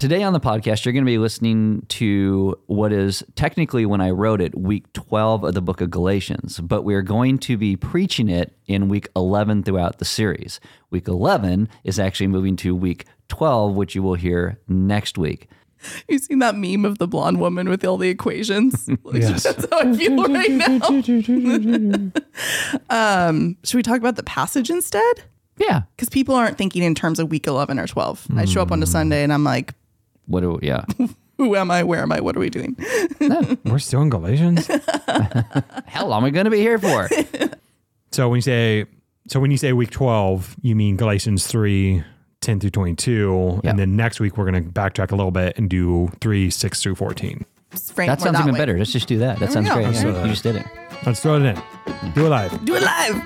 Today on the podcast, you're going to be listening to what is technically, when I wrote it, week 12 of the book of Galatians, but we're going to be preaching it in week 11 throughout the series. Week 11 is actually moving to week 12, which you will hear next week. You seen that meme of the blonde woman with all the equations? Like, Yes. That's how I feel right now. um, should we talk about the passage instead? Yeah. Because people aren't thinking in terms of week 11 or 12. I show up on a Sunday and I'm like, What do, yeah. who am I? Where am I? What are we doing? We're still in Galatians. How long are we going to be here for? so when you say so when you say week twelve, you mean Galatians 3, 10 through twenty two, Yeah. and then next week we're gonna backtrack a little bit and do three, six through fourteen. Frank, That we're sounds even way. better. Let's just do that. That sounds go. great. Let's do Yeah, that. you just did it. Let's throw it in. Do it live. Do it live.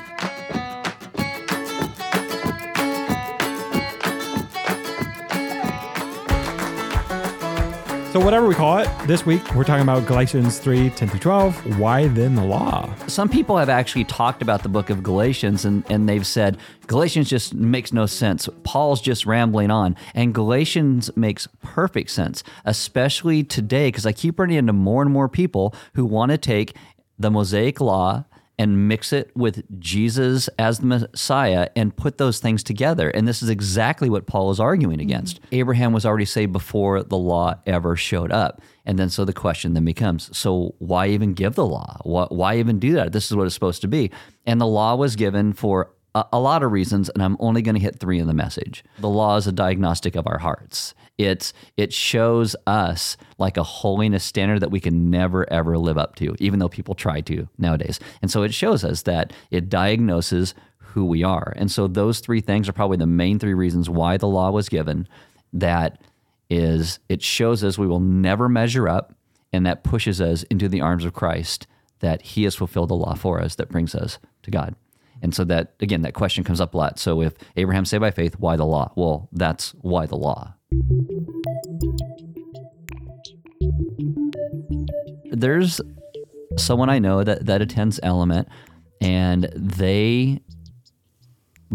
So whatever we call it, this week we're talking about Galatians 3, 10 through 12. Why then the law? Some people have actually talked about the book of Galatians and, and they've said Galatians just makes no sense. Paul's just rambling on. And Galatians makes perfect sense, especially today, because I keep running into more and more people who want to take the Mosaic law and mix it with Jesus as the Messiah and put those things together. And this is exactly what Paul is arguing mm-hmm. against. Abraham was already saved before the law ever showed up. And then so the question then becomes so why even give the law? Why, why even do that? This is what it's supposed to be. And the law was given for a, a lot of reasons, and I'm only going to hit three in the message. The law is a diagnostic of our hearts. It's it shows us like a holiness standard that we can never ever live up to, even though people try to nowadays. And so it shows us that it diagnoses who we are. And so those three things are probably the main three reasons why the law was given. That is, it shows us we will never measure up, and that pushes us into the arms of Christ. That He has fulfilled the law for us, that brings us to God. And so that again, that question comes up a lot. So if Abraham saved by faith, why the law? Well, that's why the law. There's someone I know that that attends Element, and they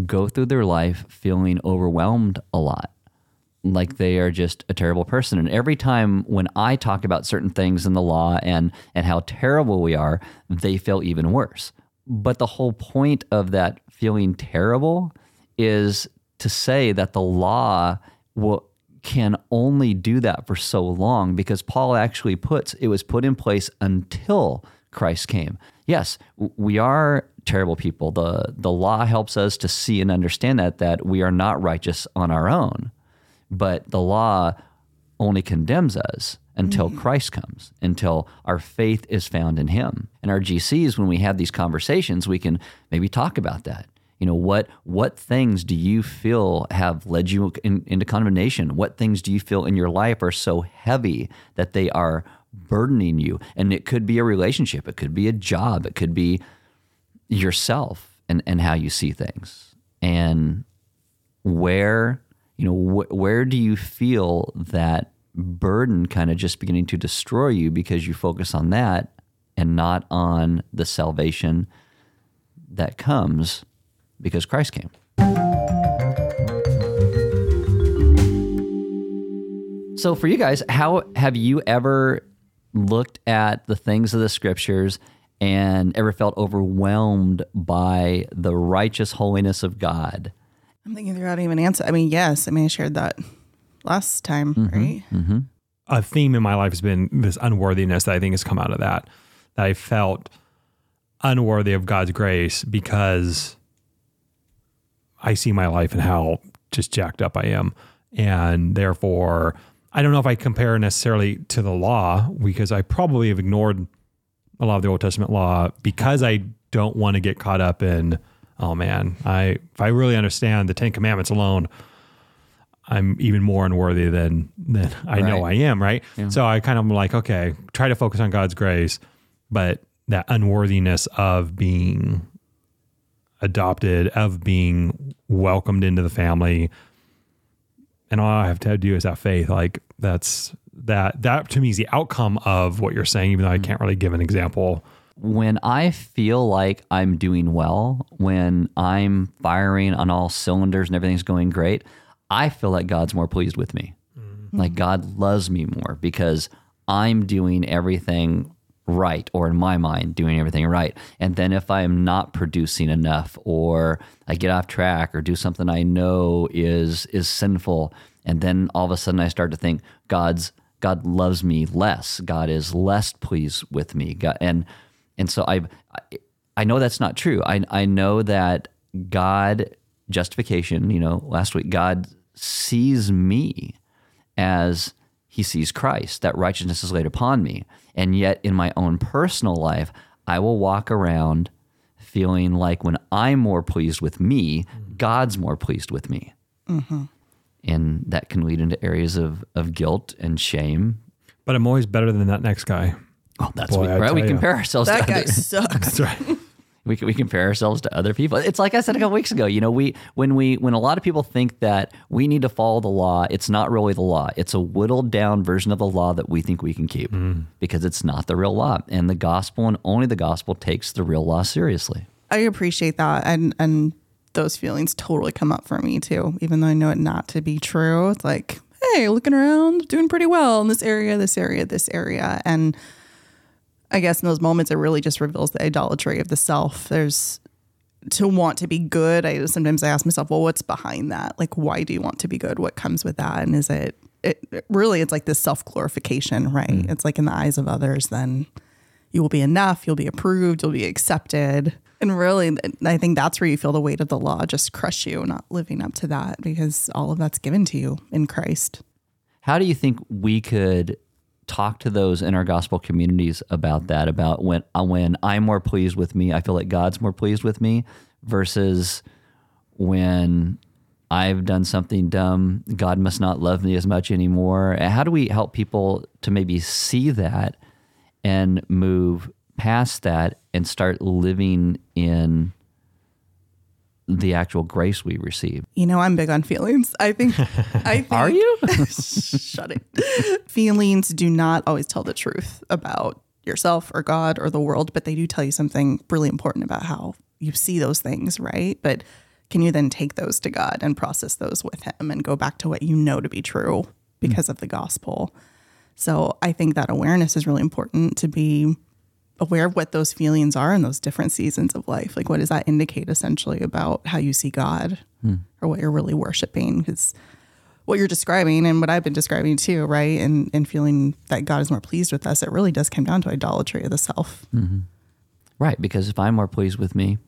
go through their life feeling overwhelmed a lot like they are just a terrible person. And every time when I talk about certain things in the law and and how terrible we are, they feel even worse. But the whole point of that feeling terrible is to say that the law will can only do that for so long because Paul actually puts it was put in place until Christ came. Yes, we are terrible people. The the law helps us to see and understand that that we are not righteous on our own but the law only condemns us until mm-hmm. Christ comes, until our faith is found in Him. And our GCs, when we have these conversations, we can maybe talk about that. You know, what what things do you feel have led you in, into condemnation? What things do you feel in your life are so heavy that they are burdening you? And it could be a relationship, it could be a job, it could be yourself and, and how you see things. And where you know wh- where do you feel that burden kind of just beginning to destroy you because you focus on that and not on the salvation that comes because Christ came. So for you guys, how have you ever looked at the things of the scriptures and ever felt overwhelmed by the righteous holiness of God? I'm thinking through how to even answer. I mean, yes. I mean, I shared that last time, mm-hmm. right? Mm-hmm. a theme in my life has been this unworthiness that I think has come out of that. That I felt unworthy of God's grace because I see my life and how just jacked up I am. And therefore, I don't know if I compare necessarily to the law because I probably have ignored a lot of the Old Testament law because I don't want to get caught up in, oh man, I if I really understand the Ten Commandments alone, I'm even more unworthy than than I know I am, right? So I kind of like, okay, try to focus on God's grace, but that unworthiness of being adopted, of being welcomed into the family, and all I have to do is have faith. Like that's that that to me is the outcome of what you're saying, even though I mm-hmm. can't really give an example. when I feel like I'm doing well, when I'm firing on all cylinders and everything's going great, I feel like God's more pleased with me. Mm-hmm. Like God loves me more because I'm doing everything right, or in my mind, doing everything right. And then if I am not producing enough, or I get off track, or do something I know is is sinful, and then all of a sudden I start to think God's God loves me less. God is less pleased with me. God, and and so I I know that's not true. I I know that God justification. You know, last week God sees me as he sees Christ, that righteousness is laid upon me. And yet, in my own personal life, I will walk around feeling like when I'm more pleased with me, God's more pleased with me. Mm-hmm. And that can lead into areas of, of guilt and shame. But I'm always better than that next guy. Oh, that's Boy, we, right. We tell ya. compare ourselves That to guy others. sucks. That's right. We, we compare ourselves to other people. It's like I said a couple weeks ago. You know, we when we when a lot of people think that we need to follow the law, it's not really the law. It's a whittled down version of the law that we think we can keep mm. because it's not the real law. And the gospel and only the gospel takes the real law seriously. I appreciate that, and and those feelings totally come up for me too, even though I know it not to be true. It's like, hey, looking around, doing pretty well in this area, this area, this area, and I guess in those moments, it really just reveals the idolatry of the self. There's to want to be good. I sometimes I ask myself, well, what's behind that? Like, why do you want to be good? What comes with that? And is it? It it- really, it's like this self glorification, right? Mm. It's like in the eyes of others, then you will be enough, you'll be approved, you'll be accepted. And really, I think that's where you feel the weight of the law just crush you, not living up to that because all of that's given to you in Christ. How do you think we could talk to those in our gospel communities about that? About when uh, when I'm more pleased with me, I feel like God's more pleased with me, versus when I've done something dumb, God must not love me as much anymore. How do we help people to maybe see that and move past that and start living in the actual grace we receive? You know, I'm big on feelings. I think. I think, Are you? Shut it. Feelings do not always tell the truth about yourself or God or the world, but they do tell you something really important about how you see those things, right? But can you then take those to God and process those with Him and go back to what you know to be true hmm. because of the gospel? So I think that awareness is really important to be aware of what those feelings are in those different seasons of life. Like, what does that indicate essentially about how you see God hmm. or what you're really worshiping? Because what you're describing and what I've been describing too, right? And and feeling that God is more pleased with us, it really does come down to idolatry of the self. Mm-hmm. Right, because if I'm more pleased with me,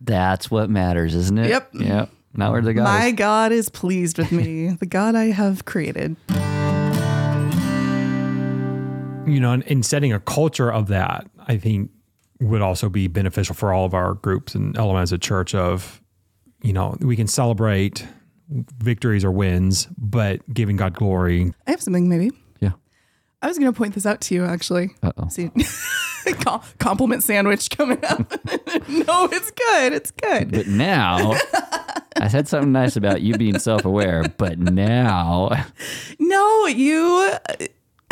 that's what matters, isn't it? Yep. Yep. Not where the God My is. God is pleased with me, the God I have created. You know, and, and setting a culture of that, I think would also be beneficial for all of our groups and elements at church of, you know, we can celebrate victories or wins, but giving God glory. I have something maybe. Yeah. I was going to point this out to you actually. Uh-oh. See, com- compliment sandwich coming up. no, it's good. It's good. But now, I said something nice about you being self aware, but now, No, you.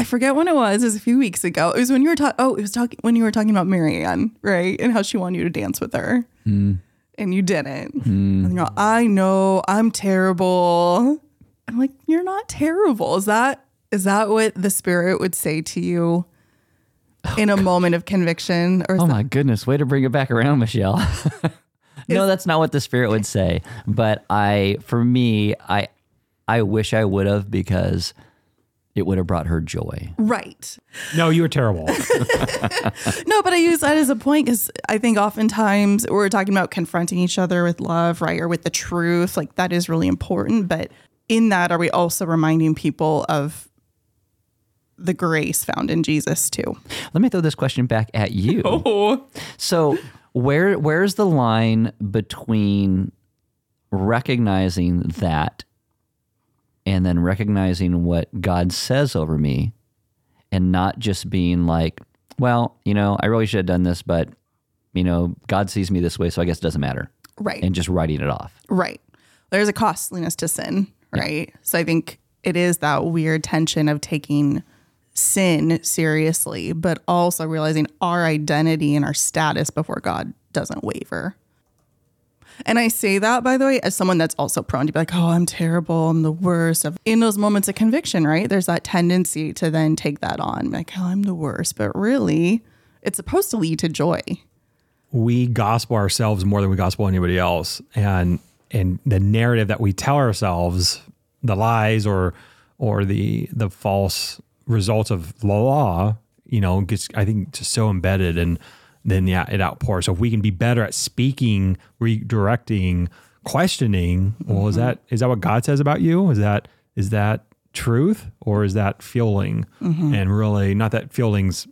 I forget when it was. It was a few weeks ago. It was when you were talking. Oh, it was talking when you were talking about Marianne, right? And how she wanted you to dance with her, hmm. and you didn't. Hmm. And you're all, I know I'm terrible. I'm like, you're not terrible. Is that is that what the spirit would say to you oh, in a moment of conviction? Or oh that- my goodness, way to bring it back around, Michelle. no, that's not what the Spirit would say. But I, for me, I, I wish I would have because it would have brought her joy. right? No, you were terrible. No, but I use that as a point because I think oftentimes we're talking about confronting each other with love, right? Or with the truth. Like that is really important. But in that, are we also reminding people of the grace found in Jesus too? Let me throw this question back at you. Oh, So where where's the line between recognizing that and then recognizing what God says over me and not just being like, well, you know, I really should have done this, but you know, God sees me this way, so I guess it doesn't matter. right. And just writing it off. Right. There's a costliness to sin, right? So I think it is that weird tension of taking sin seriously, but also realizing our identity and our status before God doesn't waver. And I say that, by the way, as someone that's also prone to be like, oh, I'm terrible. I'm the worst. Of in those moments of conviction, right? There's that tendency to then take that on, like, oh, I'm the worst. But really, it's supposed to lead to joy. We gospel ourselves more than we gospel anybody else. And and the narrative that we tell ourselves, the lies or or the the false results of law, you know, gets I think just so embedded and then yeah, it outpours. So if we can be better at speaking, redirecting, questioning, well, is mm-hmm. that is that what God says about you? Is that is that truth or is that fueling? Mm-hmm. And really, not that feelings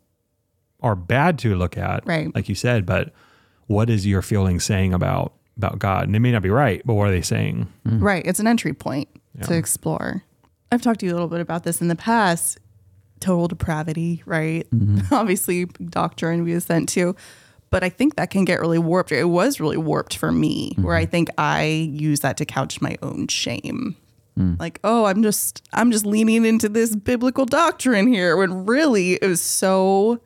are bad to look at, Right. like you said, but what is your feeling saying about about God? And it may not be right, but what are they saying? Right. It's an entry point to explore. I've talked to you a little bit about this in the past. Total depravity, right? Mm-hmm. Obviously, doctrine we was sent to. But I think that can get really warped. It was really warped for me, where I mm-hmm. think I use that to couch my own shame. Mm. Like, oh, I'm just I'm just leaning into this biblical doctrine here when really it was so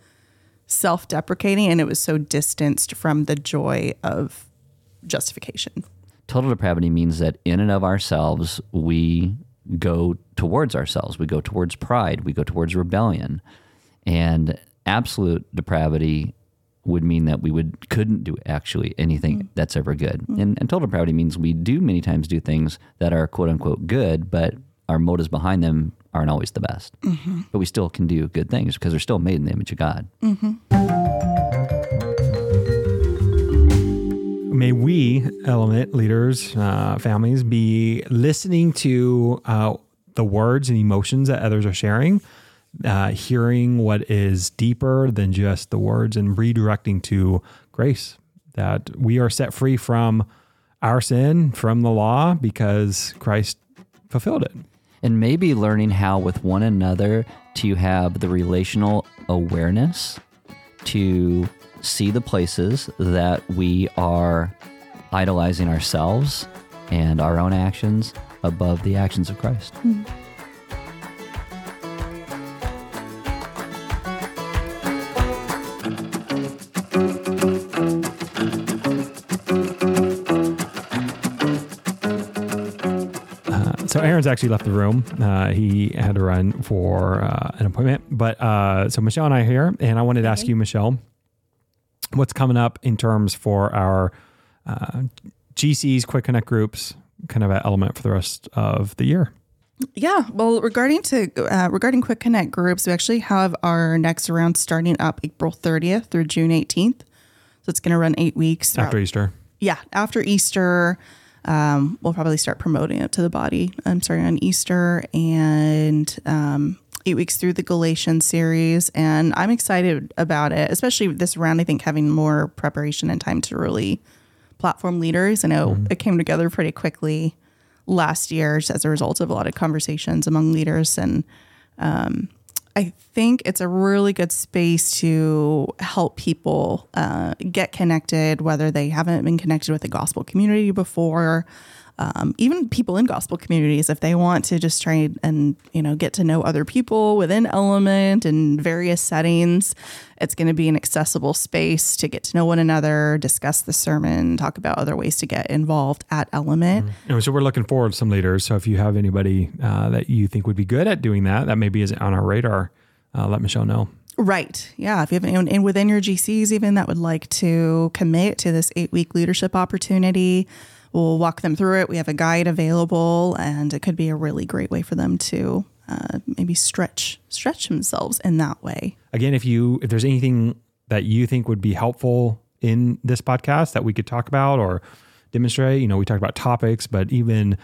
self-deprecating and it was so distanced from the joy of justification. Total depravity means that in and of ourselves, we go towards ourselves. We go towards pride. We go towards rebellion. And absolute depravity would mean that we would couldn't do actually anything mm. that's ever good. Mm. And, and total depravity means we do many times do things that are quote unquote good, but our motives behind them aren't always the best. Mm-hmm. But we still can do good things because they're still made in the image of God. Mm-hmm. May we, element leaders, uh, families, be listening to uh, the words and emotions that others are sharing, uh, hearing what is deeper than just the words, and redirecting to grace. That we are set free from our sin, from the law, because Christ fulfilled it. and maybe learning how with one another to have the relational awareness to see the places that we are idolizing ourselves and our own actions above the actions of Christ. So Aaron's actually left the room. Uh, he had to run for uh, an appointment. But uh, so Michelle and I are here, and I wanted to ask you, Michelle, what's coming up in terms for our uh, GCs, Quick Connect groups, kind of an element for the rest of the year. Yeah, well, regarding to uh, regarding Quick Connect groups, we actually have our next round starting up April 30th through June 18th. So it's going to run eight weeks. throughout- After Easter, yeah, after Easter, um, we'll probably start promoting it to the body. I'm starting on Easter and um, eight weeks through the Galatians series, and I'm excited about it, especially this round. I think having more preparation and time to really platform leaders. I know it came together pretty quickly last year as a result of a lot of conversations among leaders and I think it's a really good space to help people uh, get connected, whether they haven't been connected with the gospel community before. Um, even people in gospel communities, if they want to just try and you know get to know other people within Element and various settings, it's going to be an accessible space to get to know one another, discuss the sermon, talk about other ways to get involved at Element. and so we're looking forward to some leaders. So if you have anybody uh, that you think would be good at doing that, that maybe isn't on our radar, uh, let Michelle know. Right. Yeah. If you have anyone and within your GCs even that would like to commit to this eight week leadership opportunity, we'll walk them through it. We have a guide available, and it could be a really great way for them to uh, maybe stretch stretch themselves in that way. again if you if there's anything that you think would be helpful in this podcast that we could talk about or demonstrate you know we talked about topics but even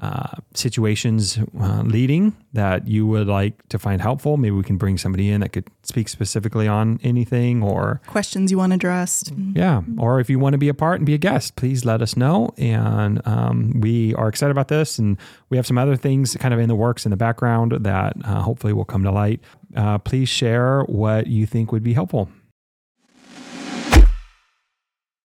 uh, situations uh, leading that you would like to find helpful. Maybe we can bring somebody in that could speak specifically on anything or Questions you want addressed. yeah or if you want to be a part and be a guest please let us know. And um, we are excited about this. And we have some other things kind of in the works in the background that uh, hopefully will come to light. Uh, please share what you think would be helpful